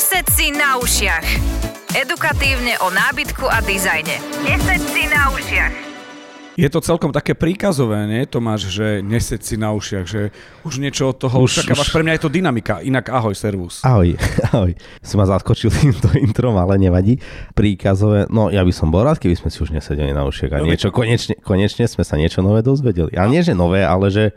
Neseď si na ušiach. Edukatívne o nábytku a dizajne. Neseď si na ušiach. Je to celkom také príkazové, nie Tomáš, že neseď si na ušiach, že už niečo od toho už, už... pre mňa je to dynamika. Inak ahoj, servus. Ahoj, ahoj. Si ma zaskočil týmto introm, ale nevadí. Príkazové, no ja by som bol rád, keby sme si už nesedeli na ušiach a no, niečo, konečne, konečne sme sa niečo nové dozvedeli. Ale nie, že nové, ale že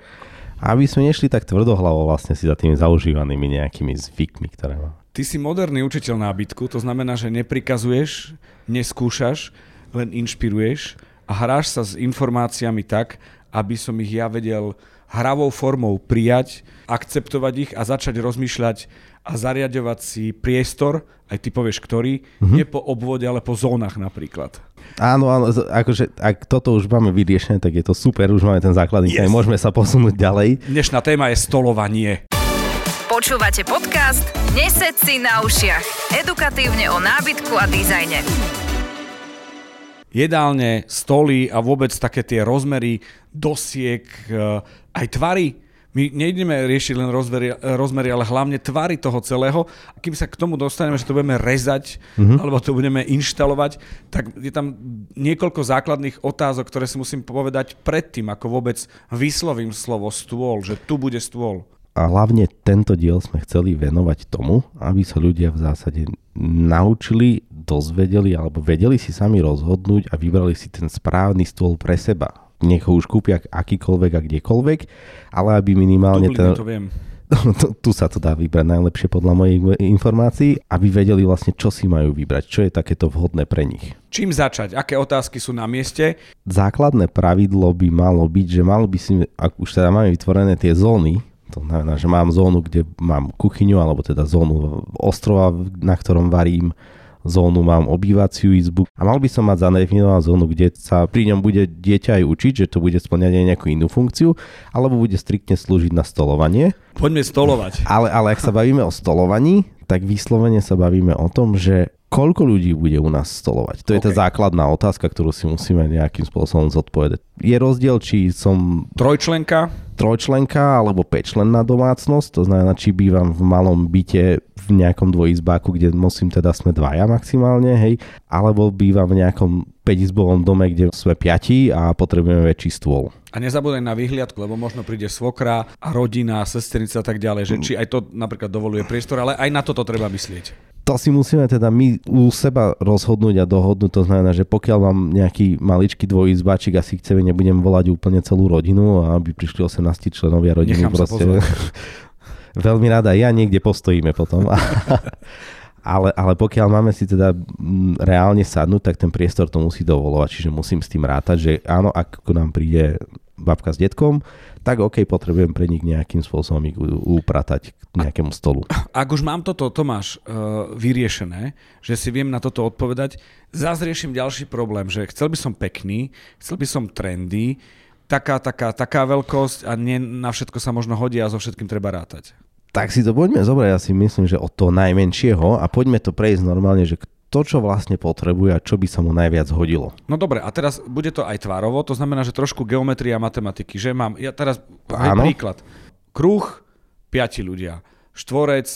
aby sme nešli tak tvrdohlavo vlastne si za tými zaužívanými nejakými zvykmi, ktoré mám. Ty si moderný učiteľ nábytku, to znamená, že neprikazuješ, neskúšaš, len inšpiruješ a hráš sa s informáciami tak, aby som ich ja vedel hravou formou prijať, akceptovať ich a začať rozmýšľať a zariadovať si priestor, aj ty povieš ktorý, mm-hmm. nie po obvode, ale po zónach napríklad. Áno, áno, akože ak toto už máme vyriešené, tak je to super, už máme ten základný yes. môžeme sa posunúť ďalej. Dnešná téma je stolovanie. Počúvate podcast Nesed si na ušiach. Edukatívne o nábytku a dizajne jedálne, stoly a vôbec také tie rozmery dosiek, eh, aj tvary. My nejdeme riešiť len rozmery, rozmery, ale hlavne tvary toho celého. A kým sa k tomu dostaneme, že to budeme rezať, mm-hmm. alebo to budeme inštalovať, tak je tam niekoľko základných otázok, ktoré si musím povedať predtým, ako vôbec vyslovím slovo stôl, že tu bude stôl a hlavne tento diel sme chceli venovať tomu, aby sa ľudia v zásade naučili, dozvedeli alebo vedeli si sami rozhodnúť a vybrali si ten správny stôl pre seba. Nech ho už kúpia akýkoľvek a kdekoľvek, ale aby minimálne ten... to viem. tu sa to dá vybrať najlepšie podľa mojich informácií, aby vedeli vlastne, čo si majú vybrať, čo je takéto vhodné pre nich. Čím začať? Aké otázky sú na mieste? Základné pravidlo by malo byť, že malo by si, ak už teda máme vytvorené tie zóny, to znamená, že mám zónu, kde mám kuchyňu, alebo teda zónu ostrova, na ktorom varím, zónu mám obývaciu izbu a mal by som mať zadefinovanú zónu, kde sa pri ňom bude dieťa aj učiť, že to bude splňať aj nejakú inú funkciu, alebo bude striktne slúžiť na stolovanie. Poďme stolovať. Ale, ale ak sa bavíme o stolovaní, tak vyslovene sa bavíme o tom, že koľko ľudí bude u nás stolovať? To je okay. tá základná otázka, ktorú si musíme nejakým spôsobom zodpovedať. Je rozdiel, či som... Trojčlenka? Trojčlenka alebo päťčlenná domácnosť, to znamená, či bývam v malom byte v nejakom dvojizbáku, kde musím teda sme dvaja maximálne, hej, alebo bývam v nejakom päťizbovom dome, kde sme piati a potrebujeme väčší stôl. A nezabúdaj na vyhliadku, lebo možno príde svokra a rodina, sesternica a tak ďalej, že či aj to napríklad dovoluje priestor, ale aj na toto treba myslieť to si musíme teda my u seba rozhodnúť a dohodnúť. To znamená, že pokiaľ mám nejaký maličký dvojizbáčik, asi chceme, nebudem volať úplne celú rodinu, aby prišli 18 členovia rodiny. Nechám proste. Veľmi rada, ja niekde postojíme potom. ale, ale pokiaľ máme si teda reálne sadnúť, tak ten priestor to musí dovolovať, čiže musím s tým rátať, že áno, ak nám príde babka s detkom, tak OK, potrebujem pre nich nejakým spôsobom ich upratať k nejakému stolu. Ak už mám toto, Tomáš, uh, vyriešené, že si viem na toto odpovedať, riešim ďalší problém, že chcel by som pekný, chcel by som trendy, taká, taká, taká veľkosť a nie na všetko sa možno hodí a so všetkým treba rátať. Tak si to poďme zobrať, ja si myslím, že od toho najmenšieho a poďme to prejsť normálne, že to, čo vlastne potrebuje a čo by sa mu najviac hodilo. No dobre, a teraz bude to aj tvárovo, to znamená, že trošku geometria a matematiky, že mám, ja teraz, hej, príklad, kruh, piati ľudia, štvorec,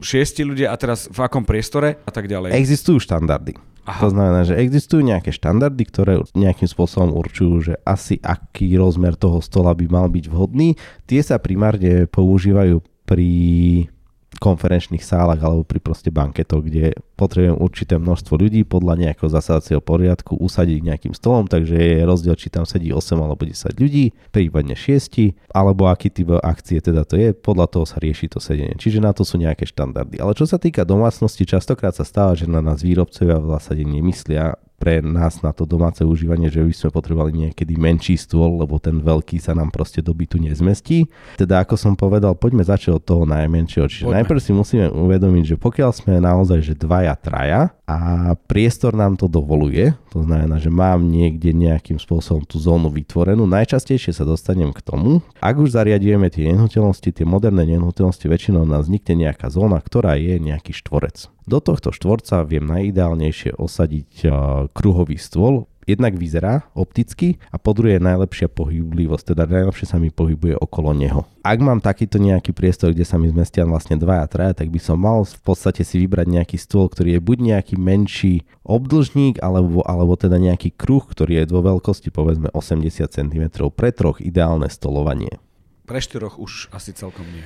šiesti ľudia a teraz v akom priestore a tak ďalej. Existujú štandardy. Aha. To znamená, že existujú nejaké štandardy, ktoré nejakým spôsobom určujú, že asi aký rozmer toho stola by mal byť vhodný. Tie sa primárne používajú pri konferenčných sálach alebo pri proste banketoch, kde potrebujem určité množstvo ľudí podľa nejakého zasadacieho poriadku usadiť nejakým stolom, takže je rozdiel, či tam sedí 8 alebo 10 ľudí, prípadne 6, alebo aký typ akcie teda to je, podľa toho sa rieši to sedenie. Čiže na to sú nejaké štandardy. Ale čo sa týka domácnosti, častokrát sa stáva, že na nás výrobcovia v zásade nemyslia pre nás na to domáce užívanie, že by sme potrebovali niekedy menší stôl, lebo ten veľký sa nám proste do bytu nezmestí. Teda ako som povedal, poďme začať od toho najmenšieho. Čiže poďme. najprv si musíme uvedomiť, že pokiaľ sme naozaj že dvaja, traja a priestor nám to dovoluje, to znamená, že mám niekde nejakým spôsobom tú zónu vytvorenú, najčastejšie sa dostanem k tomu, ak už zariadujeme tie nehnuteľnosti, tie moderné nehnuteľnosti, väčšinou nám vznikne nejaká zóna, ktorá je nejaký štvorec. Do tohto štvorca viem najideálnejšie osadiť kruhový stôl. Jednak vyzerá opticky a po druhé najlepšia pohyblivosť, teda najlepšie sa mi pohybuje okolo neho. Ak mám takýto nejaký priestor, kde sa mi zmestia vlastne dvaja, traja, tak by som mal v podstate si vybrať nejaký stôl, ktorý je buď nejaký menší obdlžník, alebo, alebo teda nejaký kruh, ktorý je vo veľkosti povedzme 80 cm pre troch ideálne stolovanie. Pre štyroch už asi celkom nie.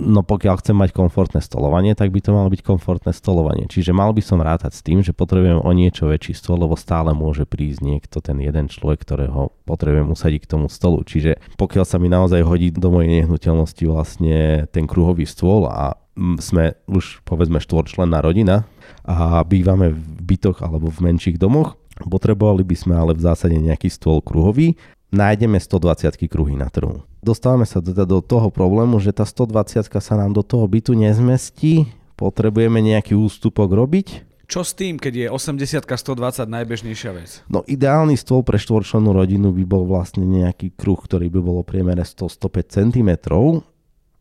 No pokiaľ chcem mať komfortné stolovanie, tak by to malo byť komfortné stolovanie. Čiže mal by som rátať s tým, že potrebujem o niečo väčší stôl, lebo stále môže prísť niekto, ten jeden človek, ktorého potrebujem usadiť k tomu stolu. Čiže pokiaľ sa mi naozaj hodí do mojej nehnuteľnosti vlastne ten kruhový stôl a sme už povedzme štvorčlenná rodina a bývame v bytoch alebo v menších domoch, potrebovali by sme ale v zásade nejaký stôl kruhový, nájdeme 120 kruhy na trhu dostávame sa teda do toho problému, že tá 120 sa nám do toho bytu nezmestí, potrebujeme nejaký ústupok robiť. Čo s tým, keď je 80 120 najbežnejšia vec? No ideálny stôl pre štvorčlennú rodinu by bol vlastne nejaký kruh, ktorý by bol priemere 100-105 cm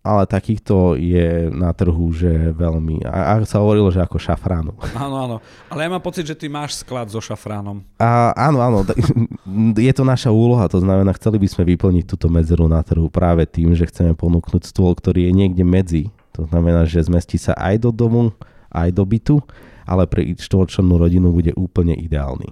ale takýchto je na trhu, že veľmi, a, a sa hovorilo, že ako šafránu. Áno, áno, ale ja mám pocit, že ty máš sklad so šafránom. A, áno, áno, je to naša úloha, to znamená, chceli by sme vyplniť túto medzeru na trhu práve tým, že chceme ponúknuť stôl, ktorý je niekde medzi, to znamená, že zmestí sa aj do domu, aj do bytu, ale pre štvorčlennú rodinu bude úplne ideálny.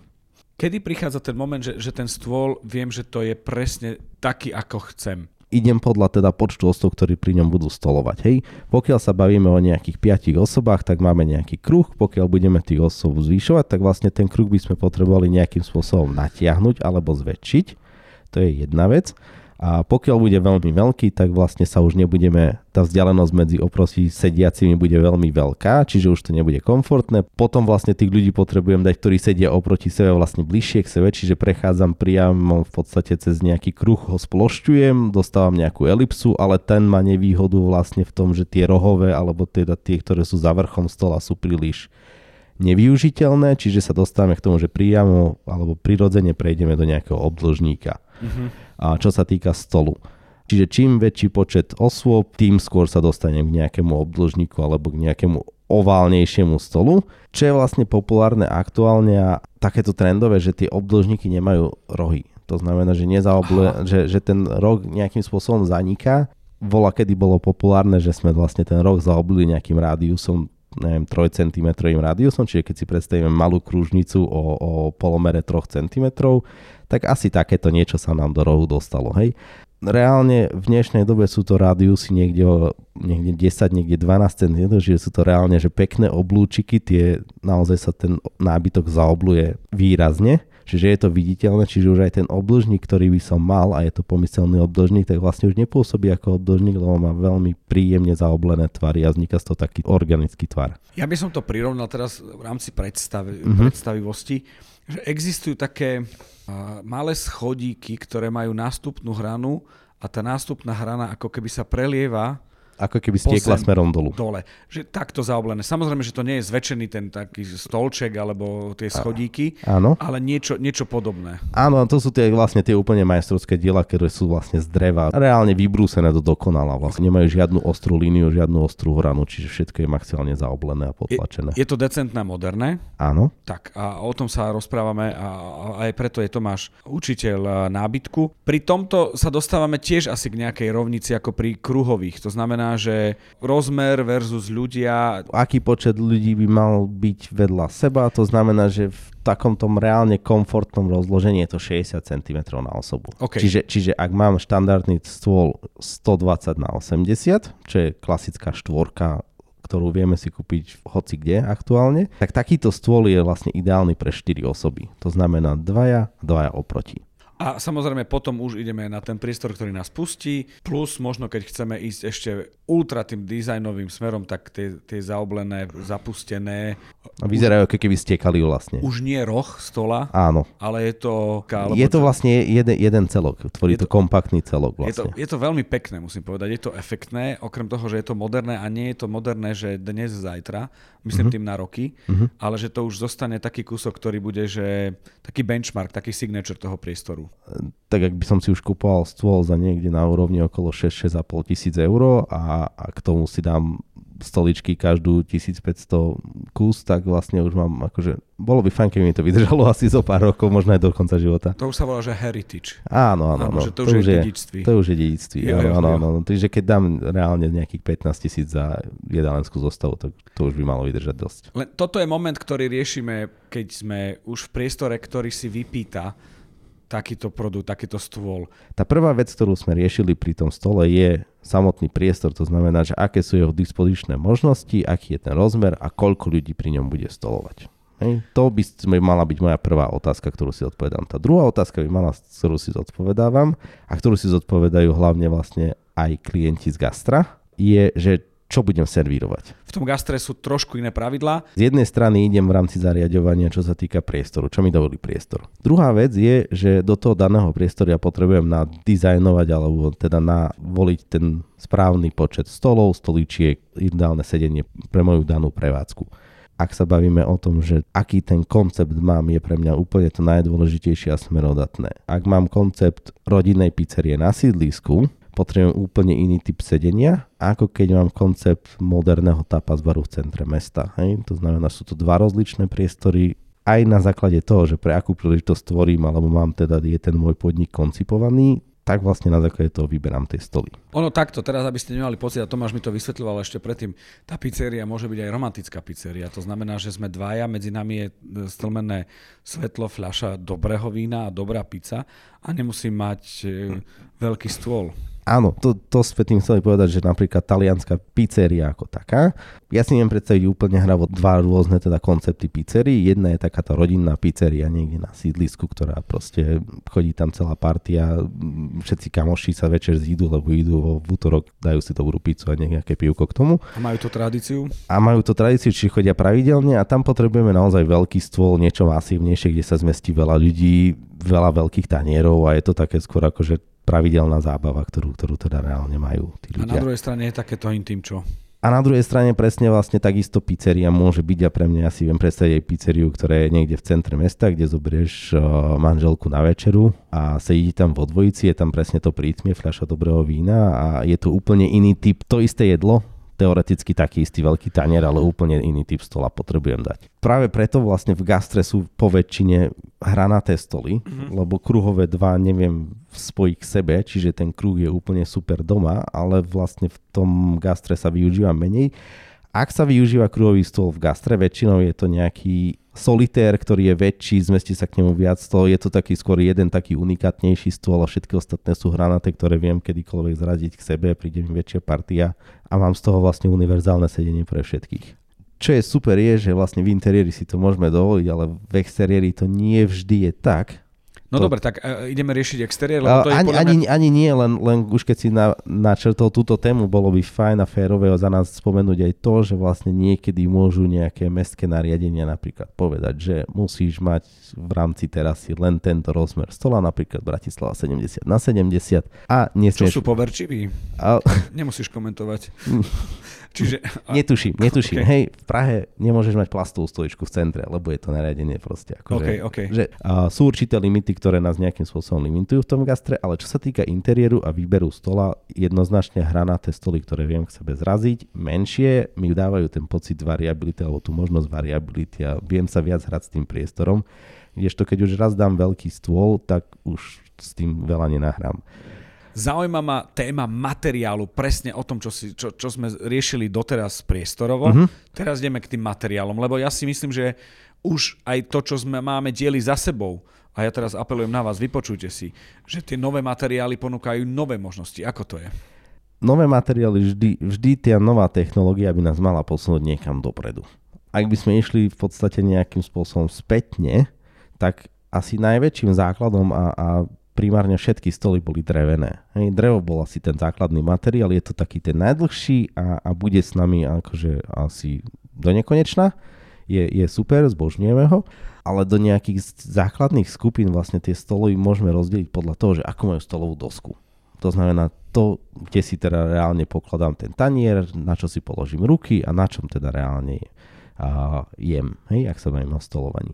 Kedy prichádza ten moment, že, že ten stôl, viem, že to je presne taký, ako chcem? Idem podľa teda počtu osôb, ktorí pri ňom budú stolovať. Hej. Pokiaľ sa bavíme o nejakých 5 osobách, tak máme nejaký kruh. Pokiaľ budeme tých osob zvýšovať, tak vlastne ten kruh by sme potrebovali nejakým spôsobom natiahnuť alebo zväčšiť. To je jedna vec. A pokiaľ bude veľmi veľký, tak vlastne sa už nebudeme, tá vzdialenosť medzi oproti sediacimi bude veľmi veľká, čiže už to nebude komfortné. Potom vlastne tých ľudí potrebujem dať, ktorí sedia oproti sebe vlastne bližšie k sebe, čiže prechádzam priamo v podstate cez nejaký kruh, ho splošťujem, dostávam nejakú elipsu, ale ten má nevýhodu vlastne v tom, že tie rohové, alebo teda tie, ktoré sú za vrchom stola, sú príliš nevyužiteľné, čiže sa dostávame k tomu, že priamo alebo prirodzene prejdeme do nejakého obdĺžníka. Mm-hmm a čo sa týka stolu. Čiže čím väčší počet osôb, tým skôr sa dostanem k nejakému obdĺžniku alebo k nejakému oválnejšiemu stolu, čo je vlastne populárne aktuálne a takéto trendové, že tie obdĺžniky nemajú rohy. To znamená, že, nezaoble, že, že ten roh nejakým spôsobom zaniká. Vola, kedy bolo populárne, že sme vlastne ten roh zaoblili nejakým rádiusom neviem, 3 cm rádiusom, čiže keď si predstavíme malú kružnicu o, o polomere 3 cm, tak asi takéto niečo sa nám do rohu dostalo, hej. Reálne v dnešnej dobe sú to rádiusy niekde, o, niekde 10, niekde 12 cm, čiže sú to reálne že pekné oblúčiky, tie naozaj sa ten nábytok zaobluje výrazne, čiže je to viditeľné, čiže už aj ten obdĺžnik, ktorý by som mal a je to pomyselný obdĺžnik, tak vlastne už nepôsobí ako obdĺžnik, lebo má veľmi príjemne zaoblené tvary a vzniká z toho taký organický tvar. Ja by som to prirovnal teraz v rámci predstav- mm-hmm. predstavivosti, že existujú také malé schodíky, ktoré majú nástupnú hranu a tá nástupná hrana ako keby sa prelieva ako keby stiekla smerom dolu. Dole. Že takto zaoblené. Samozrejme, že to nie je zväčšený ten taký stolček alebo tie schodíky, áno. ale niečo, niečo podobné. Áno, to sú tie vlastne tie úplne majstrovské diela, ktoré sú vlastne z dreva. Reálne vybrúsené do dokonala. Vlastne nemajú žiadnu ostrú líniu, žiadnu ostrú hranu, čiže všetko je maximálne zaoblené a potlačené. Je, je to decentné moderné? Áno. Tak a o tom sa rozprávame a, a aj preto je Tomáš učiteľ nábytku. Pri tomto sa dostávame tiež asi k nejakej rovnici ako pri kruhových. To znamená, že rozmer versus ľudia. Aký počet ľudí by mal byť vedľa seba, to znamená, že v takom tom reálne komfortnom rozložení je to 60 cm na osobu. Okay. Čiže, čiže ak mám štandardný stôl 120 na 80, čo je klasická štvorka ktorú vieme si kúpiť hoci kde aktuálne, tak takýto stôl je vlastne ideálny pre 4 osoby. To znamená dvaja, dvaja oproti. A samozrejme potom už ideme na ten priestor, ktorý nás pustí, plus možno keď chceme ísť ešte ultra tým dizajnovým smerom, tak tie, tie zaoblené, zapustené. A vyzerajú, ako keby stiekali vlastne. Už nie roh stola, Áno. ale je to... Je to vlastne jeden, jeden celok, tvorí to, to kompaktný celok vlastne. Je to, je to veľmi pekné, musím povedať, je to efektné, okrem toho, že je to moderné a nie je to moderné, že dnes, zajtra, myslím uh-huh. tým na roky, uh-huh. ale že to už zostane taký kúsok, ktorý bude, že taký benchmark, taký signature toho priestoru tak ak by som si už kupoval stôl za niekde na úrovni okolo 6-6,5 tisíc eur a, a k tomu si dám stoličky každú 1500 kus, tak vlastne už mám akože, bolo by fajn, keby mi to vydržalo asi zo pár rokov, možno aj do konca života. To už sa volá, že heritage. Áno, áno, áno. To, to už je dedičství. To už je dedičství, jo, áno, áno, áno. Takže keď dám reálne nejakých 15 tisíc za jedalenskú zostavu, to, to už by malo vydržať dosť. Len toto je moment, ktorý riešime, keď sme už v priestore, ktorý si vypýta takýto produkt, takýto stôl? Tá prvá vec, ktorú sme riešili pri tom stole je samotný priestor, to znamená, že aké sú jeho dispozičné možnosti, aký je ten rozmer a koľko ľudí pri ňom bude stolovať. Hej. To by mala byť moja prvá otázka, ktorú si odpovedám. Tá druhá otázka by mala, ktorú si zodpovedávam a ktorú si zodpovedajú hlavne vlastne aj klienti z gastra, je, že čo budem servírovať. V tom gastre sú trošku iné pravidlá. Z jednej strany idem v rámci zariadovania, čo sa týka priestoru, čo mi dovolí priestor. Druhá vec je, že do toho daného priestoru ja potrebujem nadizajnovať alebo teda voliť ten správny počet stolov, stoličiek, ideálne sedenie pre moju danú prevádzku ak sa bavíme o tom, že aký ten koncept mám, je pre mňa úplne to najdôležitejšie a smerodatné. Ak mám koncept rodinnej pizzerie na sídlisku, potrebujem úplne iný typ sedenia, ako keď mám koncept moderného tapas baru v centre mesta. Hej? To znamená, sú to dva rozličné priestory, aj na základe toho, že pre akú príležitosť tvorím, alebo mám teda, je ten môj podnik koncipovaný, tak vlastne na základe toho vyberám tie stoly. Ono takto, teraz aby ste nemali pocit, a Tomáš mi to vysvetľoval ešte predtým, tá pizzeria môže byť aj romantická pizzeria. To znamená, že sme dvaja, medzi nami je e, stlmené svetlo, fľaša dobrého vína a dobrá pizza a nemusím mať e, veľký stôl áno, to, to sme tým chceli povedať, že napríklad talianská pizzeria ako taká. Ja si neviem predstaviť úplne hravo dva rôzne teda koncepty pizzerií. Jedna je taká tá rodinná pizzeria niekde na sídlisku, ktorá proste chodí tam celá partia, všetci kamoši sa večer zídu, lebo idú v útorok, dajú si dobrú pizzu a nejaké pivko k tomu. A majú to tradíciu? A majú to tradíciu, či chodia pravidelne a tam potrebujeme naozaj veľký stôl, niečo masívnejšie, kde sa zmestí veľa ľudí, veľa veľkých tanierov a je to také skôr ako, že pravidelná zábava, ktorú, ktorú teda reálne majú tí ľudia. A na druhej strane je takéto intim čo? A na druhej strane presne vlastne takisto pizzeria môže byť a pre mňa asi viem predstaviť aj pizzeriu, ktorá je niekde v centre mesta, kde zoberieš uh, manželku na večeru a sedí tam vo dvojici, je tam presne to prítmie, fľaša dobrého vína a je to úplne iný typ, to isté jedlo, teoreticky taký istý veľký tanier, ale úplne iný typ stola potrebujem dať. Práve preto vlastne v gastre sú po väčšine hranaté stoly, mm-hmm. lebo kruhové dva neviem spojiť k sebe, čiže ten kruh je úplne super doma, ale vlastne v tom gastre sa využíva menej. Ak sa využíva kruhový stôl v gastre, väčšinou je to nejaký solitér, ktorý je väčší, zmestí sa k nemu viac stôl, je to taký skôr jeden taký unikátnejší stôl a všetky ostatné sú hranaté, ktoré viem kedykoľvek zradiť k sebe, príde mi väčšia partia a mám z toho vlastne univerzálne sedenie pre všetkých. Čo je super je, že vlastne v interiéri si to môžeme dovoliť, ale v exteriéri to nie vždy je tak, No to... dobre, tak uh, ideme riešiť exteriér, lebo to je ani, ani, mňa... ani nie, len, len už keď si na, načrtol túto tému, bolo by fajn a férové za nás spomenúť aj to, že vlastne niekedy môžu nejaké mestské nariadenia napríklad povedať, že musíš mať v rámci terasy len tento rozmer stola, napríklad Bratislava 70 na 70 a nesmieš... Čo sú poverčiví? A... Nemusíš komentovať. Čiže... Netuším, netuším. Okay. Hej, v Prahe nemôžeš mať plastovú stoličku v centre, lebo je to nariadenie proste. Ako, okay, že, okay. Že, uh, sú určité limity, ktoré nás nejakým spôsobom limitujú v tom gastre, ale čo sa týka interiéru a výberu stola, jednoznačne hranaté stoly, ktoré viem k sebe zraziť, menšie, mi dávajú ten pocit variability alebo tú možnosť variability a viem sa viac hrať s tým priestorom. Kdežto keď už raz dám veľký stôl, tak už s tým veľa nenahrám. Zaujíma ma téma materiálu, presne o tom, čo, si, čo, čo sme riešili doteraz priestorovo. Uh-huh. Teraz ideme k tým materiálom, lebo ja si myslím, že už aj to, čo sme máme dieli za sebou, a ja teraz apelujem na vás, vypočujte si, že tie nové materiály ponúkajú nové možnosti. Ako to je? Nové materiály, vždy, vždy tá nová technológia by nás mala posunúť niekam dopredu. Ak by sme išli v podstate nejakým spôsobom spätne, tak asi najväčším základom a, a primárne všetky stoly boli drevené. Hej, drevo bol asi ten základný materiál, je to taký ten najdlhší a, a bude s nami akože asi do nekonečna. Je, je super, zbožňujeme ho, ale do nejakých základných skupín vlastne tie stoly môžeme rozdeliť podľa toho, že ako majú stolovú dosku. To znamená to, kde si teda reálne pokladám ten tanier, na čo si položím ruky a na čom teda reálne uh, jem, hej, ak sa bavím o stolovaní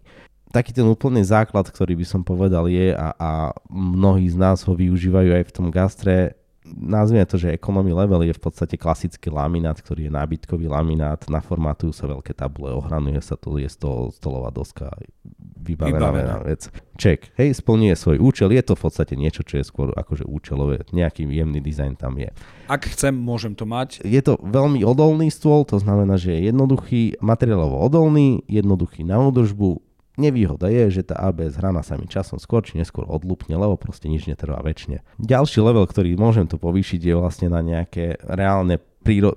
taký ten úplný základ, ktorý by som povedal je a, a mnohí z nás ho využívajú aj v tom gastre, nazvime to, že economy level je v podstate klasický laminát, ktorý je nábytkový laminát, naformátujú sa veľké tabule, ohranuje sa to, je to stolová doska, vybavená, vybavená. vec. Ček, hej, splňuje svoj účel, je to v podstate niečo, čo je skôr akože účelové, nejaký jemný dizajn tam je. Ak chcem, môžem to mať. Je to veľmi odolný stôl, to znamená, že je jednoduchý, materiálovo odolný, jednoduchý na údržbu, Nevýhoda je, že tá ABS hrana sa mi časom skôr či neskôr odlúpne, lebo proste nič netrvá väčšine. Ďalší level, ktorý môžem tu povýšiť, je vlastne na nejaké reálne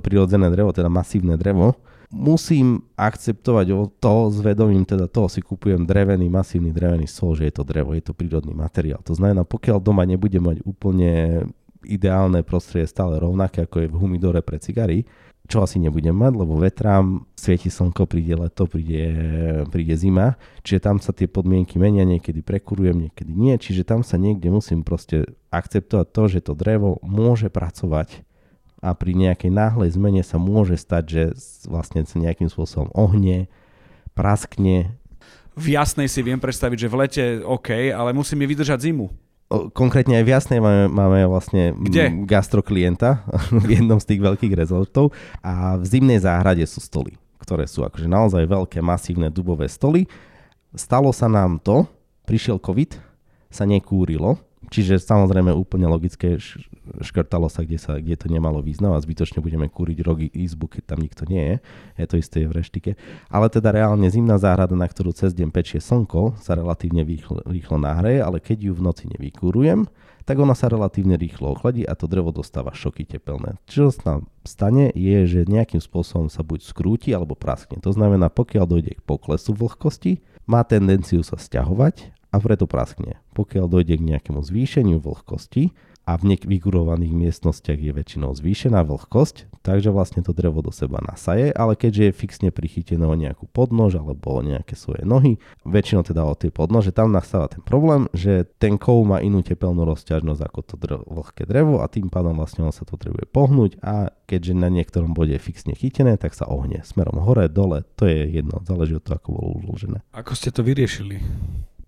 prírodzené drevo, teda masívne drevo. Musím akceptovať to s vedomím, teda toho si kupujem drevený, masívny drevený stôl, že je to drevo, je to prírodný materiál. To znamená, pokiaľ doma nebudem mať úplne ideálne prostredie stále rovnaké, ako je v humidore pre cigary, čo asi nebudem mať, lebo vetrám, svieti slnko, príde leto, príde, príde zima, čiže tam sa tie podmienky menia, niekedy prekurujem, niekedy nie, čiže tam sa niekde musím proste akceptovať to, že to drevo môže pracovať. A pri nejakej náhlej zmene sa môže stať, že vlastne sa nejakým spôsobom ohne, praskne. V jasnej si viem predstaviť, že v lete OK, ale musí mi vydržať zimu konkrétne aj v Jasnej máme, máme vlastne Kde? gastroklienta v jednom z tých veľkých rezortov a v zimnej záhrade sú stoly, ktoré sú akože naozaj veľké, masívne dubové stoly. Stalo sa nám to, prišiel COVID, sa nekúrilo, čiže samozrejme úplne logické škrtalo sa, kde, sa, kde to nemalo význam a zbytočne budeme kúriť rogy izbu, keď tam nikto nie je. Je to isté v reštike. Ale teda reálne zimná záhrada, na ktorú cez deň pečie slnko, sa relatívne rýchlo, rýchlo nahreje, ale keď ju v noci nevykúrujem, tak ona sa relatívne rýchlo ochladí a to drevo dostáva šoky tepelné. Čo sa stane je, že nejakým spôsobom sa buď skrúti alebo praskne. To znamená, pokiaľ dojde k poklesu vlhkosti, má tendenciu sa stiahovať a preto praskne. Pokiaľ dojde k nejakému zvýšeniu vlhkosti, a v nevykurovaných miestnostiach je väčšinou zvýšená vlhkosť, takže vlastne to drevo do seba nasaje, ale keďže je fixne prichytené o nejakú podnož alebo o nejaké svoje nohy, väčšinou teda o tie podnože, tam nastáva ten problém, že ten kov má inú tepelnú rozťažnosť ako to drevo, vlhké drevo a tým pádom vlastne on sa potrebuje pohnúť a keďže na niektorom bode je fixne chytené, tak sa ohne smerom hore, dole, to je jedno, záleží od toho, ako bolo uložené. Ako ste to vyriešili?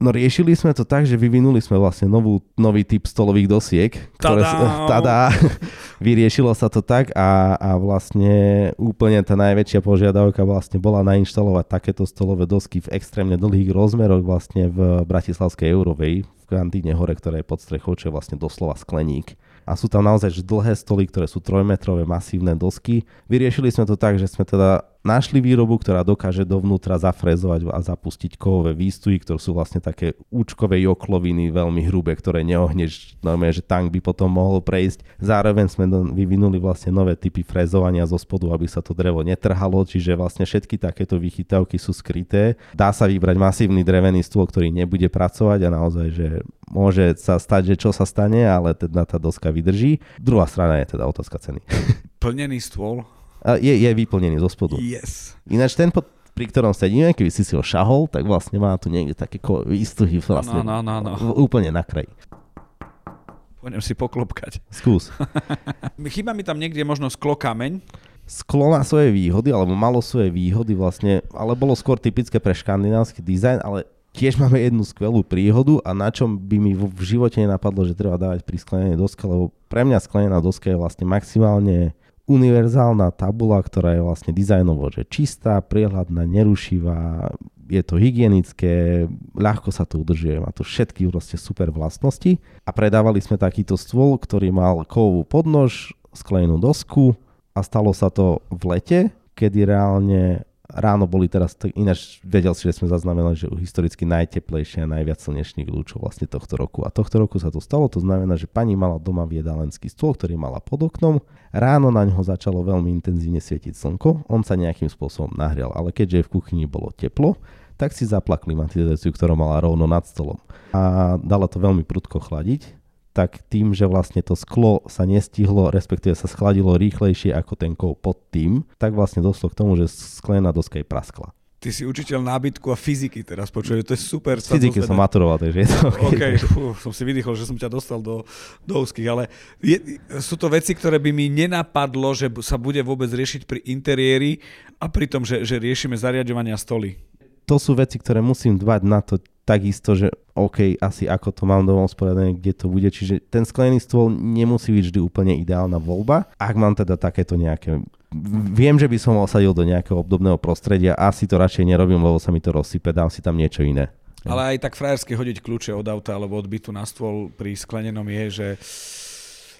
No riešili sme to tak, že vyvinuli sme vlastne novú, nový typ stolových dosiek. Ktoré, tada! Vyriešilo sa to tak a, a vlastne úplne tá najväčšia požiadavka vlastne bola nainštalovať takéto stolové dosky v extrémne dlhých rozmeroch vlastne v Bratislavskej Eurovej, v kantíne hore, ktorá je pod strechou, čo je vlastne doslova skleník a sú tam naozaj dlhé stoly, ktoré sú trojmetrové masívne dosky. Vyriešili sme to tak, že sme teda našli výrobu, ktorá dokáže dovnútra zafrezovať a zapustiť kovové výstuhy, ktoré sú vlastne také účkové jokloviny, veľmi hrubé, ktoré neohneš, normálne, že tank by potom mohol prejsť. Zároveň sme vyvinuli vlastne nové typy frezovania zo spodu, aby sa to drevo netrhalo, čiže vlastne všetky takéto vychytávky sú skryté. Dá sa vybrať masívny drevený stôl, ktorý nebude pracovať a naozaj, že môže sa stať, že čo sa stane, ale teda tá doska vydrží. Druhá strana je teda otázka ceny. Plnený stôl je, je vyplnený zo spodu. Yes. Ináč ten, pod, pri ktorom sedíme, keby si si ho šahol, tak vlastne má tu niekde také ko- výstuhy vlastne no, no, no, no. úplne na kraji. Poďme si poklopkať. Skús. Chýba mi tam niekde možno sklo kameň. Sklo má svoje výhody, alebo malo svoje výhody vlastne, ale bolo skôr typické pre škandinávsky dizajn, ale tiež máme jednu skvelú príhodu a na čom by mi v živote nenapadlo, že treba dávať pri sklenenej doske, lebo pre mňa sklenená doska je vlastne maximálne univerzálna tabula, ktorá je vlastne dizajnovo že čistá, priehľadná, nerušivá, je to hygienické, ľahko sa to udržuje, má to všetky proste super vlastnosti. A predávali sme takýto stôl, ktorý mal kovovú podnož, sklenenú dosku a stalo sa to v lete, kedy reálne ráno boli teraz, ináč vedel si, že sme zaznamenali, že historicky najteplejšie a najviac slnečných lúčov vlastne tohto roku. A tohto roku sa to stalo, to znamená, že pani mala doma viedalenský stôl, ktorý mala pod oknom. Ráno na ňo začalo veľmi intenzívne svietiť slnko, on sa nejakým spôsobom nahrial, ale keďže v kuchyni bolo teplo, tak si zapla klimatizáciu, ktorá mala rovno nad stolom. A dala to veľmi prudko chladiť, tak tým, že vlastne to sklo sa nestihlo, respektíve sa schladilo rýchlejšie ako ten kov pod tým, tak vlastne došlo k tomu, že sklená doska je praskla. Ty si učiteľ nábytku a fyziky teraz, počuje, to je super. Fyziky som maturoval, takže je to OK. okay fú, som si vydýchol, že som ťa dostal do, do úzkých, ale je, sú to veci, ktoré by mi nenapadlo, že sa bude vôbec riešiť pri interiéri a pri tom, že, že riešime zariadovania stoly to sú veci, ktoré musím dbať na to takisto, že OK, asi ako to mám doma usporiadané, kde to bude. Čiže ten sklený stôl nemusí byť vždy úplne ideálna voľba. Ak mám teda takéto nejaké Viem, že by som osadil do nejakého obdobného prostredia, asi to radšej nerobím, lebo sa mi to rozsype, dám si tam niečo iné. Ale aj tak frajersky hodiť kľúče od auta alebo od bytu na stôl pri sklenenom je, že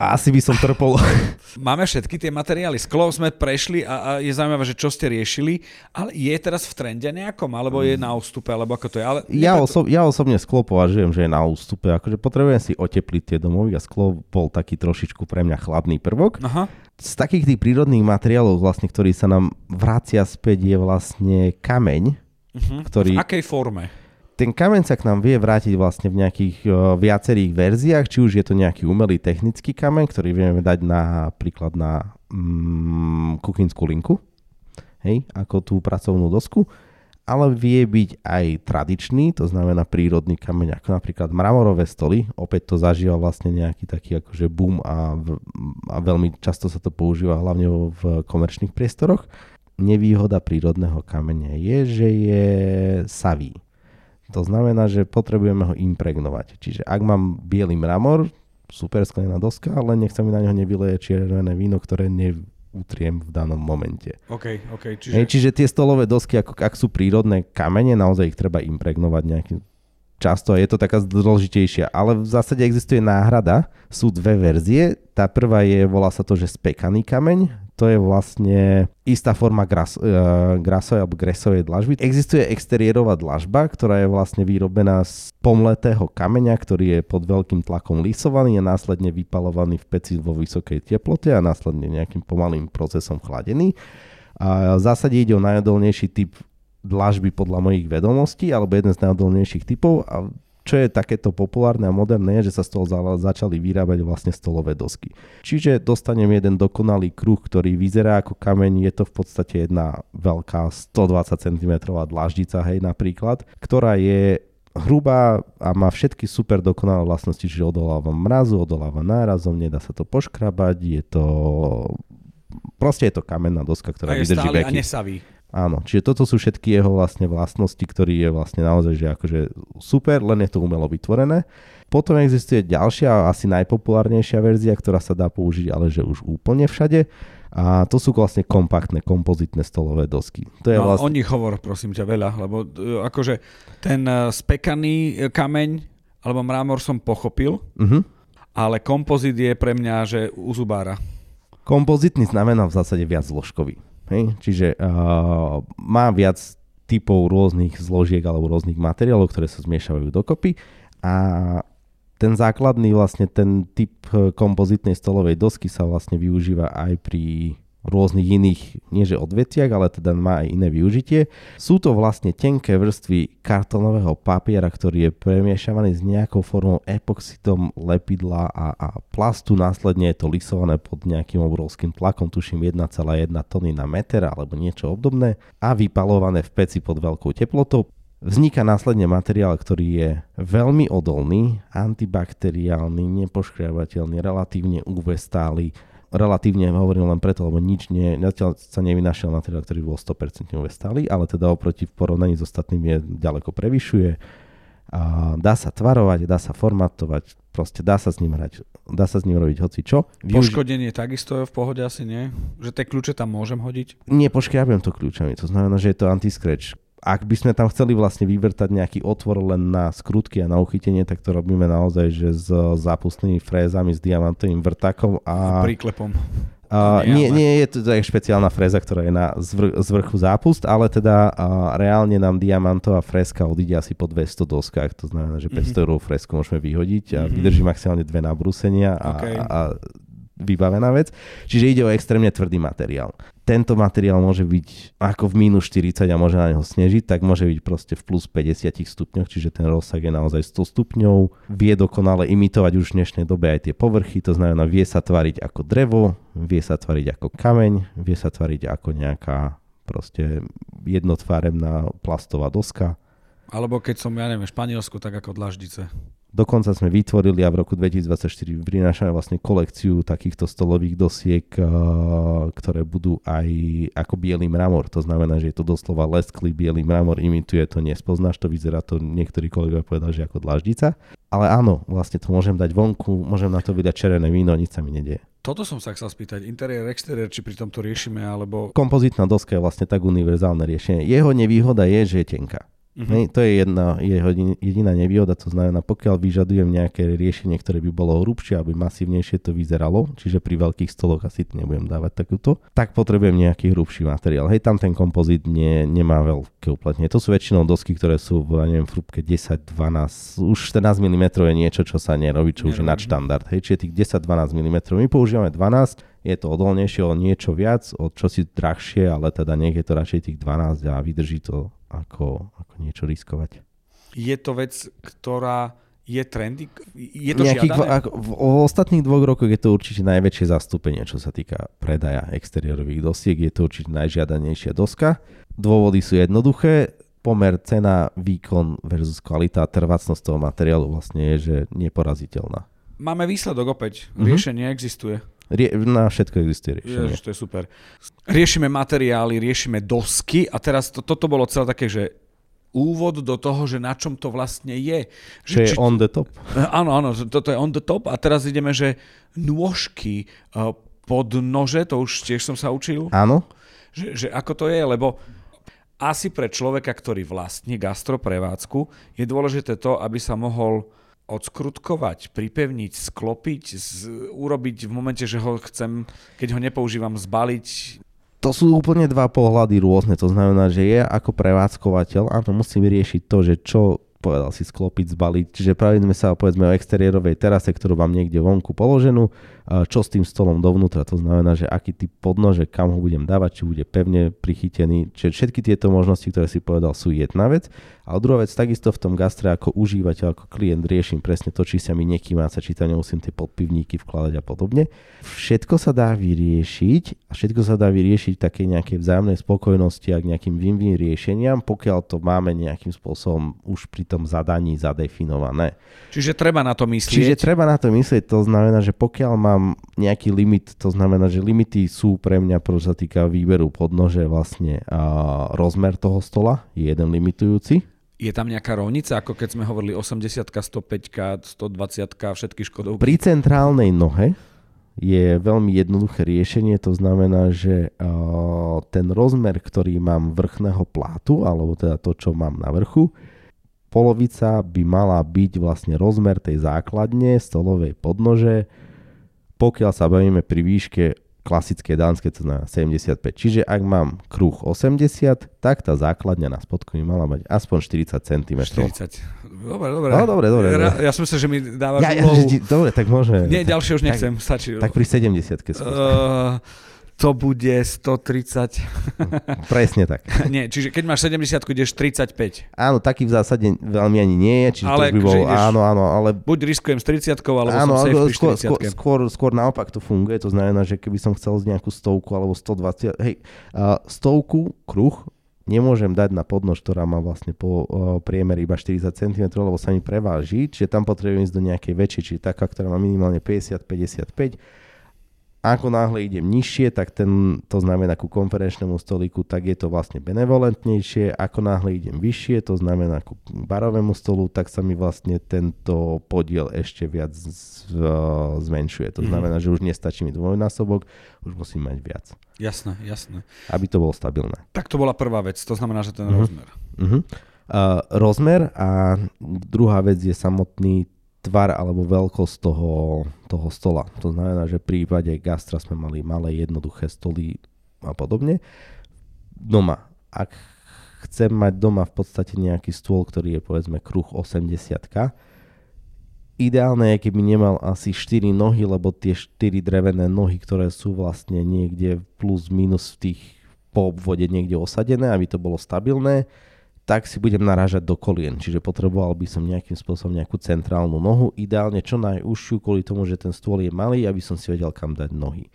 asi by som trpol. Máme všetky tie materiály. Sklo sme prešli a, a je zaujímavé, že čo ste riešili, ale je teraz v trende nejakom, alebo je na ústupe, alebo ako to je? Ale ja, oso- ja osobne sklo považujem, že je na ústupe. Akože potrebujem si otepliť tie domovy a sklo bol taký trošičku pre mňa chladný prvok. Aha. Z takých tých prírodných materiálov, vlastne, ktorý sa nám vracia späť, je vlastne kameň. Uh-huh. Ktorý... V akej forme? Ten kameň sa k nám vie vrátiť vlastne v nejakých uh, viacerých verziách, či už je to nejaký umelý technický kameň, ktorý vieme dať napríklad na mm, kuchynskú linku, hej, ako tú pracovnú dosku, ale vie byť aj tradičný, to znamená prírodný kameň, ako napríklad mramorové stoly, opäť to zažíva vlastne nejaký taký akože boom a, v, a veľmi často sa to používa hlavne v komerčných priestoroch. Nevýhoda prírodného kameňa je, že je savý to znamená, že potrebujeme ho impregnovať. Čiže ak mám biely mramor, super sklená doska, ale nech sa mi na ňo nevyleje čiervené víno, ktoré neutriem v danom momente. Okay, okay, čiže... Hej, čiže tie stolové dosky, ako, ak sú prírodné kamene, naozaj ich treba impregnovať nejakým často je to taká dôležitejšia, ale v zásade existuje náhrada. Sú dve verzie. Tá prvá je, volá sa to, že spekaný kameň to je vlastne istá forma gras, uh, grasovej alebo gresovej dlažby. Existuje exteriérová dlažba, ktorá je vlastne vyrobená z pomletého kameňa, ktorý je pod veľkým tlakom lisovaný a následne vypalovaný v peci vo vysokej teplote a následne nejakým pomalým procesom chladený. A v zásade ide o najodolnejší typ dlažby podľa mojich vedomostí, alebo jeden z najodolnejších typov a čo je takéto populárne a moderné, je, že sa z toho začali vyrábať vlastne stolové dosky. Čiže dostanem jeden dokonalý kruh, ktorý vyzerá ako kameň, je to v podstate jedna veľká 120 cm dláždica, hej, napríklad, ktorá je hrubá a má všetky super dokonalé vlastnosti, čiže odoláva mrazu, odoláva nárazom, nedá sa to poškrabať, je to... Proste je to kamenná doska, ktorá a je vydrží stály a nesaví. Áno, čiže toto sú všetky jeho vlastne vlastnosti, ktorý je vlastne naozaj že akože super, len je to umelo vytvorené. Potom existuje ďalšia, asi najpopulárnejšia verzia, ktorá sa dá použiť, ale že už úplne všade. A to sú vlastne kompaktné, kompozitné stolové dosky. To je no, vlastne... o nich hovor, prosím ťa, veľa, lebo e, akože ten e, spekaný e, kameň alebo mramor som pochopil, uh-huh. ale kompozit je pre mňa, že u zubára. Kompozitný znamená v zásade viac zložkový. Hej? Čiže uh, má viac typov rôznych zložiek alebo rôznych materiálov, ktoré sa zmiešavajú dokopy a ten základný vlastne ten typ kompozitnej stolovej dosky sa vlastne využíva aj pri rôznych iných, nie že odvetiach, ale teda má aj iné využitie. Sú to vlastne tenké vrstvy kartonového papiera, ktorý je premiešavaný s nejakou formou epoxidom lepidla a, a plastu. Následne je to lisované pod nejakým obrovským tlakom, tuším 1,1 tony na meter alebo niečo obdobné a vypalované v peci pod veľkou teplotou. Vzniká následne materiál, ktorý je veľmi odolný, antibakteriálny, nepoškriabateľný, relatívne UV stály, relatívne hovorím len preto, lebo nič nie, zatiaľ sa nevynašiel materiál, ktorý bol 100% stály, ale teda oproti v porovnaní s ostatnými je ďaleko prevyšuje. A dá sa tvarovať, dá sa formatovať, proste dá sa s ním hrať, dá sa s ním robiť hoci čo. Využi- Poškodenie takisto je v pohode asi nie? Že tie kľúče tam môžem hodiť? Nepoškriabujem to kľúčami, to znamená, že je to anti-scratch ak by sme tam chceli vlastne vyvrtať nejaký otvor len na skrutky a na uchytenie, tak to robíme naozaj, že s zápustnými frézami, s diamantovým vrtakom a... a príklepom. Uh, nie, nie, je to je špeciálna fréza, ktorá je na zvr- z vrchu zápust, ale teda uh, reálne nám diamantová freska odíde asi po 200 doskách, to znamená, že 500 mm-hmm. fresku môžeme vyhodiť a mm-hmm. vydrží maximálne dve nabrúsenia a, okay. a, a vybavená vec. Čiže ide o extrémne tvrdý materiál. Tento materiál môže byť ako v minus 40 a môže na neho snežiť, tak môže byť proste v plus 50 stupňoch, čiže ten rozsah je naozaj 100 stupňov. Vie dokonale imitovať už v dnešnej dobe aj tie povrchy, to znamená vie sa tvariť ako drevo, vie sa tvariť ako kameň, vie sa tvariť ako nejaká proste jednotvaremná plastová doska. Alebo keď som, ja neviem, v Španielsku, tak ako dlaždice. Dokonca sme vytvorili a v roku 2024 prinášame vlastne kolekciu takýchto stolových dosiek, eh, ktoré budú aj ako biely mramor. To znamená, že je to doslova lesklý biely mramor, imituje to, nespoznáš to, vyzerá to, niektorí kolegovia povedali, že ako dlaždica. Ale áno, vlastne to môžem dať vonku, môžem na to vydať červené víno, nič sa mi nedieje. Toto som sa chcel spýtať, interiér, exteriér, či pri tomto riešime, alebo... Kompozitná doska je vlastne tak univerzálne riešenie. Jeho nevýhoda je, že je tenká. Uh-huh. Hej, to je jedna jeho jediná nevýhoda, to znamená, pokiaľ vyžadujem nejaké riešenie, ktoré by bolo hrubšie, aby masívnejšie to vyzeralo, čiže pri veľkých stoloch asi nebudem dávať takúto, tak potrebujem nejaký hrubší materiál. Hej, tam ten kompozit nie, nemá veľké uplatnenie. To sú väčšinou dosky, ktoré sú v, neviem, v hrúbke 10, 12, už 14 mm je niečo, čo sa nerobí, čo už je nadštandard. Hej, čiže tých 10-12 mm. My používame 12, je to odolnejšie o niečo viac, o čosi drahšie, ale teda nech je to radšej tých 12 a vydrží to ako, ako niečo riskovať. Je to vec, ktorá je trendy? Je to Nejakých, ako, v, v ostatných dvoch rokoch je to určite najväčšie zastúpenie, čo sa týka predaja exteriérových dosiek. Je to určite najžiadanejšia doska. Dôvody sú jednoduché. Pomer cena, výkon versus kvalita a trvácnosť toho materiálu vlastne je, že neporaziteľná. Máme výsledok opäť. Mm-hmm. Riešenie existuje. Rie- na všetko existuje riešenie. Ježiš, to je super. Riešime materiály, riešime dosky a teraz to, toto bolo celé také, že úvod do toho, že na čom to vlastne je. Že či, je on the top. Áno, áno, toto je on the top a teraz ideme, že nôžky eh, pod nože, to už tiež som sa učil. Áno. Že, že ako to je, lebo asi pre človeka, ktorý vlastní gastroprevádzku, je dôležité to, aby sa mohol odskrutkovať, pripevniť, sklopiť, z, urobiť v momente, že ho chcem, keď ho nepoužívam, zbaliť. To sú úplne dva pohľady rôzne. To znamená, že ja ako prevádzkovateľ, áno, musím riešiť to, že čo povedal si sklopiť, zbaliť. Čiže pravíme sa povedzme o exteriérovej terase, ktorú mám niekde vonku položenú, čo s tým stolom dovnútra. To znamená, že aký typ podnože, kam ho budem dávať, či bude pevne prichytený. Čiže všetky tieto možnosti, ktoré si povedal, sú jedna vec. A druhá vec, takisto v tom gastre ako užívateľ, ako klient riešim presne to, či sa mi nekýmáca, či tam nemusím tie podpivníky vkladať a podobne. Všetko sa dá vyriešiť a všetko sa dá vyriešiť také nejakej vzájomnej spokojnosti a k nejakým win-win riešeniam, pokiaľ to máme nejakým spôsobom už pri tom zadaní zadefinované. Čiže treba na to myslieť. Čiže treba na to myslieť, to znamená, že pokiaľ mám nejaký limit, to znamená, že limity sú pre mňa, čo sa týka výberu podnože, vlastne a rozmer toho stola je jeden limitujúci je tam nejaká rovnica, ako keď sme hovorili 80 105 120 všetky škodovky? Pri centrálnej nohe je veľmi jednoduché riešenie, to znamená, že ten rozmer, ktorý mám vrchného plátu, alebo teda to, čo mám na vrchu, polovica by mala byť vlastne rozmer tej základne stolovej podnože, pokiaľ sa bavíme pri výške klasické dánske, to znamená 75. Čiže ak mám kruh 80, tak tá základňa na spodku by mala mať aspoň 40 cm. 40. Dobre, dobre. No, dobre, dobre. Ja, ja som myslel, že mi dávaš ja, ja, Dobre, tak môže. Nie, ďalšie už nechcem, tak, stačí. Tak pri 70 keď uh, to bude 130. Presne tak. nie, čiže keď máš 70, ideš 35. Áno, taký v zásade veľmi ani nie je, čiže ale, to by bol, ideš, áno, áno, ale... Buď riskujem s 30 alebo áno, som safe skôr, skôr, skôr, skôr, naopak to funguje, to znamená, že keby som chcel z nejakú stovku alebo 120, hej, uh, stovku kruh nemôžem dať na podnož, ktorá má vlastne po uh, iba 40 cm, lebo sa mi preváži, čiže tam potrebujem ísť do nejakej väčšej, čiže taká, ktorá má minimálne 50-55 ako náhle idem nižšie, tak ten, to znamená ku konferenčnému stoliku, tak je to vlastne benevolentnejšie. Ako náhle idem vyššie, to znamená ku barovému stolu, tak sa mi vlastne tento podiel ešte viac z, z, zmenšuje. To mhm. znamená, mm. že už nestačí mi dvojnásobok, už musím mať viac. Jasné, jasné. Aby to bolo stabilné. Tak to bola prvá vec, to znamená, že ten mm-hmm. rozmer. Mm-hmm. Uh, rozmer a druhá vec je samotný tvar alebo veľkosť toho, toho stola. To znamená, že v prípade gastra sme mali malé jednoduché stoly a podobne. Doma, ak chcem mať doma v podstate nejaký stôl, ktorý je povedzme kruh 80 ideálne je, keby nemal asi 4 nohy, lebo tie 4 drevené nohy, ktoré sú vlastne niekde plus minus v tých po obvode niekde osadené, aby to bolo stabilné, tak si budem narážať do kolien. Čiže potreboval by som nejakým spôsobom nejakú centrálnu nohu, ideálne čo najúžšiu kvôli tomu, že ten stôl je malý, aby som si vedel kam dať nohy.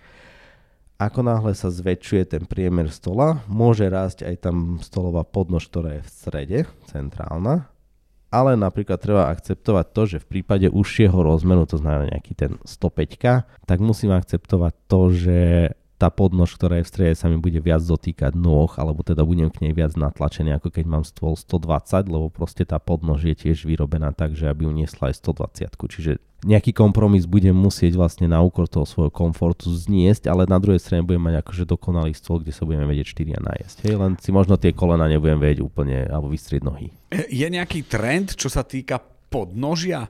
Ako náhle sa zväčšuje ten priemer stola, môže rásť aj tam stolová podnož, ktorá je v strede, centrálna, ale napríklad treba akceptovať to, že v prípade užšieho rozmeru, to znamená nejaký ten 105, tak musím akceptovať to, že tá podnož, ktorá je v strede, sa mi bude viac dotýkať nôh, alebo teda budem k nej viac natlačený, ako keď mám stôl 120, lebo proste tá podnož je tiež vyrobená tak, že aby uniesla aj 120. Čiže nejaký kompromis budem musieť vlastne na úkor toho svojho komfortu zniesť, ale na druhej strane budem mať akože dokonalý stôl, kde sa budeme vedieť 4 najesť. Hej, len si možno tie kolena nebudem vedieť úplne, alebo vystrieť nohy. Je nejaký trend, čo sa týka podnožia?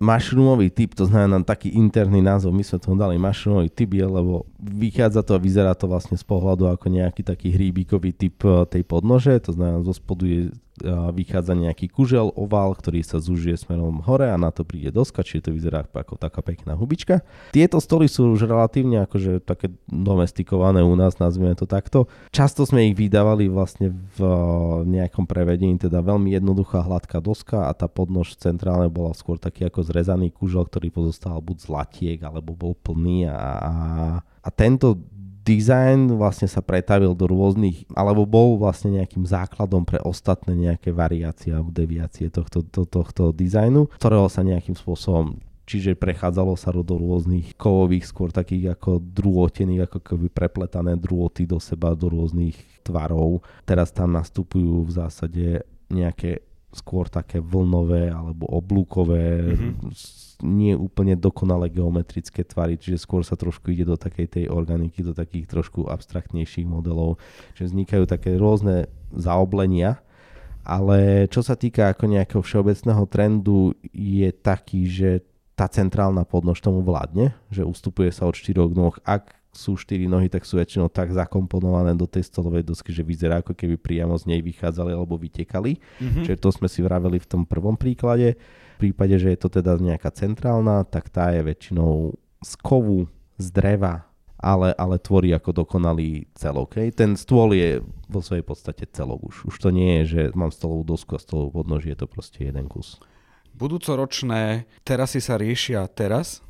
Mushroomový typ, to znamená taký interný názov, my sme tomu dali mushroomový typ, je, lebo vychádza to a vyzerá to vlastne z pohľadu ako nejaký taký hríbikový typ eh, tej podnože, to znamená zo spodu je vychádza nejaký kužel, ovál, ktorý sa zužije smerom hore a na to príde doska, čiže to vyzerá ako taká pekná hubička. Tieto stoly sú už relatívne akože také domestikované u nás, nazvime to takto. Často sme ich vydávali vlastne v nejakom prevedení, teda veľmi jednoduchá hladká doska a tá podnož centrálne bola skôr taký ako zrezaný kužel, ktorý pozostal buď z latiek alebo bol plný a, a, a tento design vlastne sa pretavil do rôznych, alebo bol vlastne nejakým základom pre ostatné nejaké variácie alebo deviácie tohto, to, tohto dizajnu, ktorého sa nejakým spôsobom čiže prechádzalo sa do rôznych kovových, skôr takých ako drôtených, ako keby prepletané drôty do seba, do rôznych tvarov. Teraz tam nastupujú v zásade nejaké skôr také vlnové alebo oblúkové, mm-hmm. nie úplne dokonale geometrické tvary, čiže skôr sa trošku ide do takej tej organiky, do takých trošku abstraktnejších modelov, že vznikajú také rôzne zaoblenia, ale čo sa týka ako nejakého všeobecného trendu je taký, že tá centrálna podnož tomu vládne, že ustupuje sa od štyroch nôh, ak sú štyri nohy, tak sú väčšinou tak zakomponované do tej stolovej dosky, že vyzerá ako keby priamo z nej vychádzali alebo vytekali. Mm-hmm. Čiže to sme si vraveli v tom prvom príklade. V prípade, že je to teda nejaká centrálna, tak tá je väčšinou z kovu, z dreva, ale, ale tvorí ako dokonalý celok. Hej. Ten stôl je vo svojej podstate celok už. Už to nie je, že mám stolovú dosku a stolovú podnož, je to proste jeden kus. Budúcoročné terasy sa riešia teraz?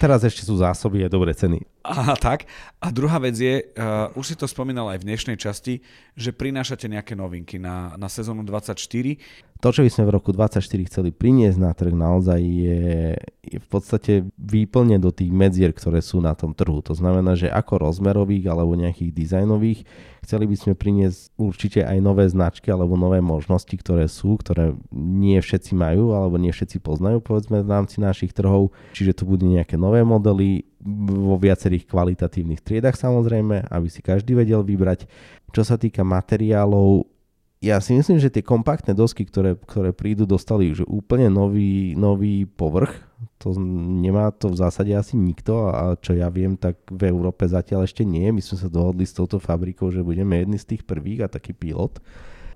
Teraz ešte sú zásoby a dobré ceny. A tak. A druhá vec je, uh, už si to spomínal aj v dnešnej časti, že prinášate nejaké novinky na, na sezónu 24. To, čo by sme v roku 24 chceli priniesť na trh, naozaj je, je v podstate výplne do tých medzier, ktoré sú na tom trhu. To znamená, že ako rozmerových alebo nejakých dizajnových Chceli by sme priniesť určite aj nové značky alebo nové možnosti, ktoré sú, ktoré nie všetci majú alebo nie všetci poznajú povedzme v rámci našich trhov. Čiže to budú nejaké nové modely vo viacerých kvalitatívnych triedach samozrejme, aby si každý vedel vybrať. Čo sa týka materiálov, ja si myslím, že tie kompaktné dosky, ktoré, ktoré prídu, dostali už úplne nový, nový povrch. To nemá to v zásade asi nikto a čo ja viem, tak v Európe zatiaľ ešte nie. My sme sa dohodli s touto fabrikou, že budeme jedni z tých prvých a taký pilot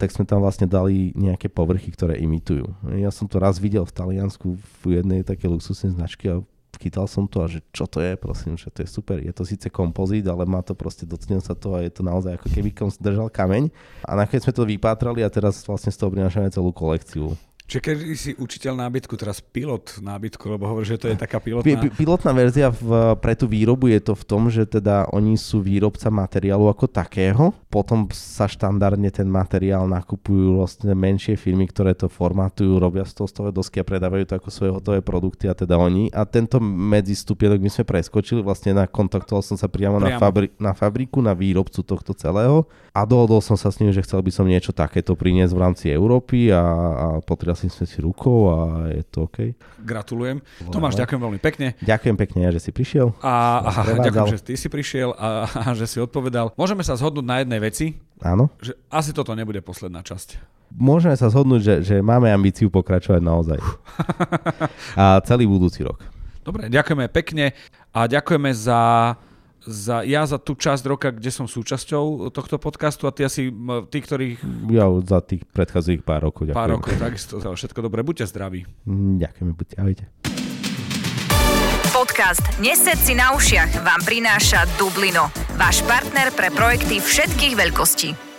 tak sme tam vlastne dali nejaké povrchy, ktoré imitujú. Ja som to raz videl v Taliansku v jednej také luxusnej značky a chytal som to a že čo to je, prosím, že to je super. Je to síce kompozit, ale má to proste, dotknem sa to a je to naozaj ako keby som držal kameň. A nakoniec sme to vypátrali a teraz vlastne z toho prinášame celú kolekciu. Čiže keď si učiteľ nábytku, teraz pilot nábytku, lebo hovorí, že to je taká pilotná... Pilotná verzia v, pre tú výrobu je to v tom, že teda oni sú výrobca materiálu ako takého, potom sa štandardne ten materiál nakupujú vlastne menšie firmy, ktoré to formatujú, robia z toho stové dosky a predávajú to ako svoje hotové produkty a teda oni. A tento medzistupienok my sme preskočili, vlastne na kontaktoval som sa priamo, priamo. Na, fabri- na fabriku, na výrobcu tohto celého a dohodol som sa s ním, že chcel by som niečo takéto priniesť v rámci Európy a, a potrial sme si rukou a je to OK. Gratulujem. Voláme. Tomáš, ďakujem veľmi pekne. Ďakujem pekne, že si prišiel. A, a ďakujem, že ty si prišiel a, a že si odpovedal. Môžeme sa zhodnúť na jednej veci. Áno. Že asi toto nebude posledná časť. Môžeme sa zhodnúť, že, že máme ambíciu pokračovať naozaj. a celý budúci rok. Dobre, ďakujeme pekne a ďakujeme za za, ja za tú časť roka, kde som súčasťou tohto podcastu a ty asi, tí, ktorých... Ja za tých predchádzajúcich pár rokov. Ďakujem. Pár rokov, takisto. Všetko dobré, buďte zdraví. Mm, ďakujeme, buďte, ahojte. Podcast Nesed si na ušiach vám prináša Dublino, váš partner pre projekty všetkých veľkostí.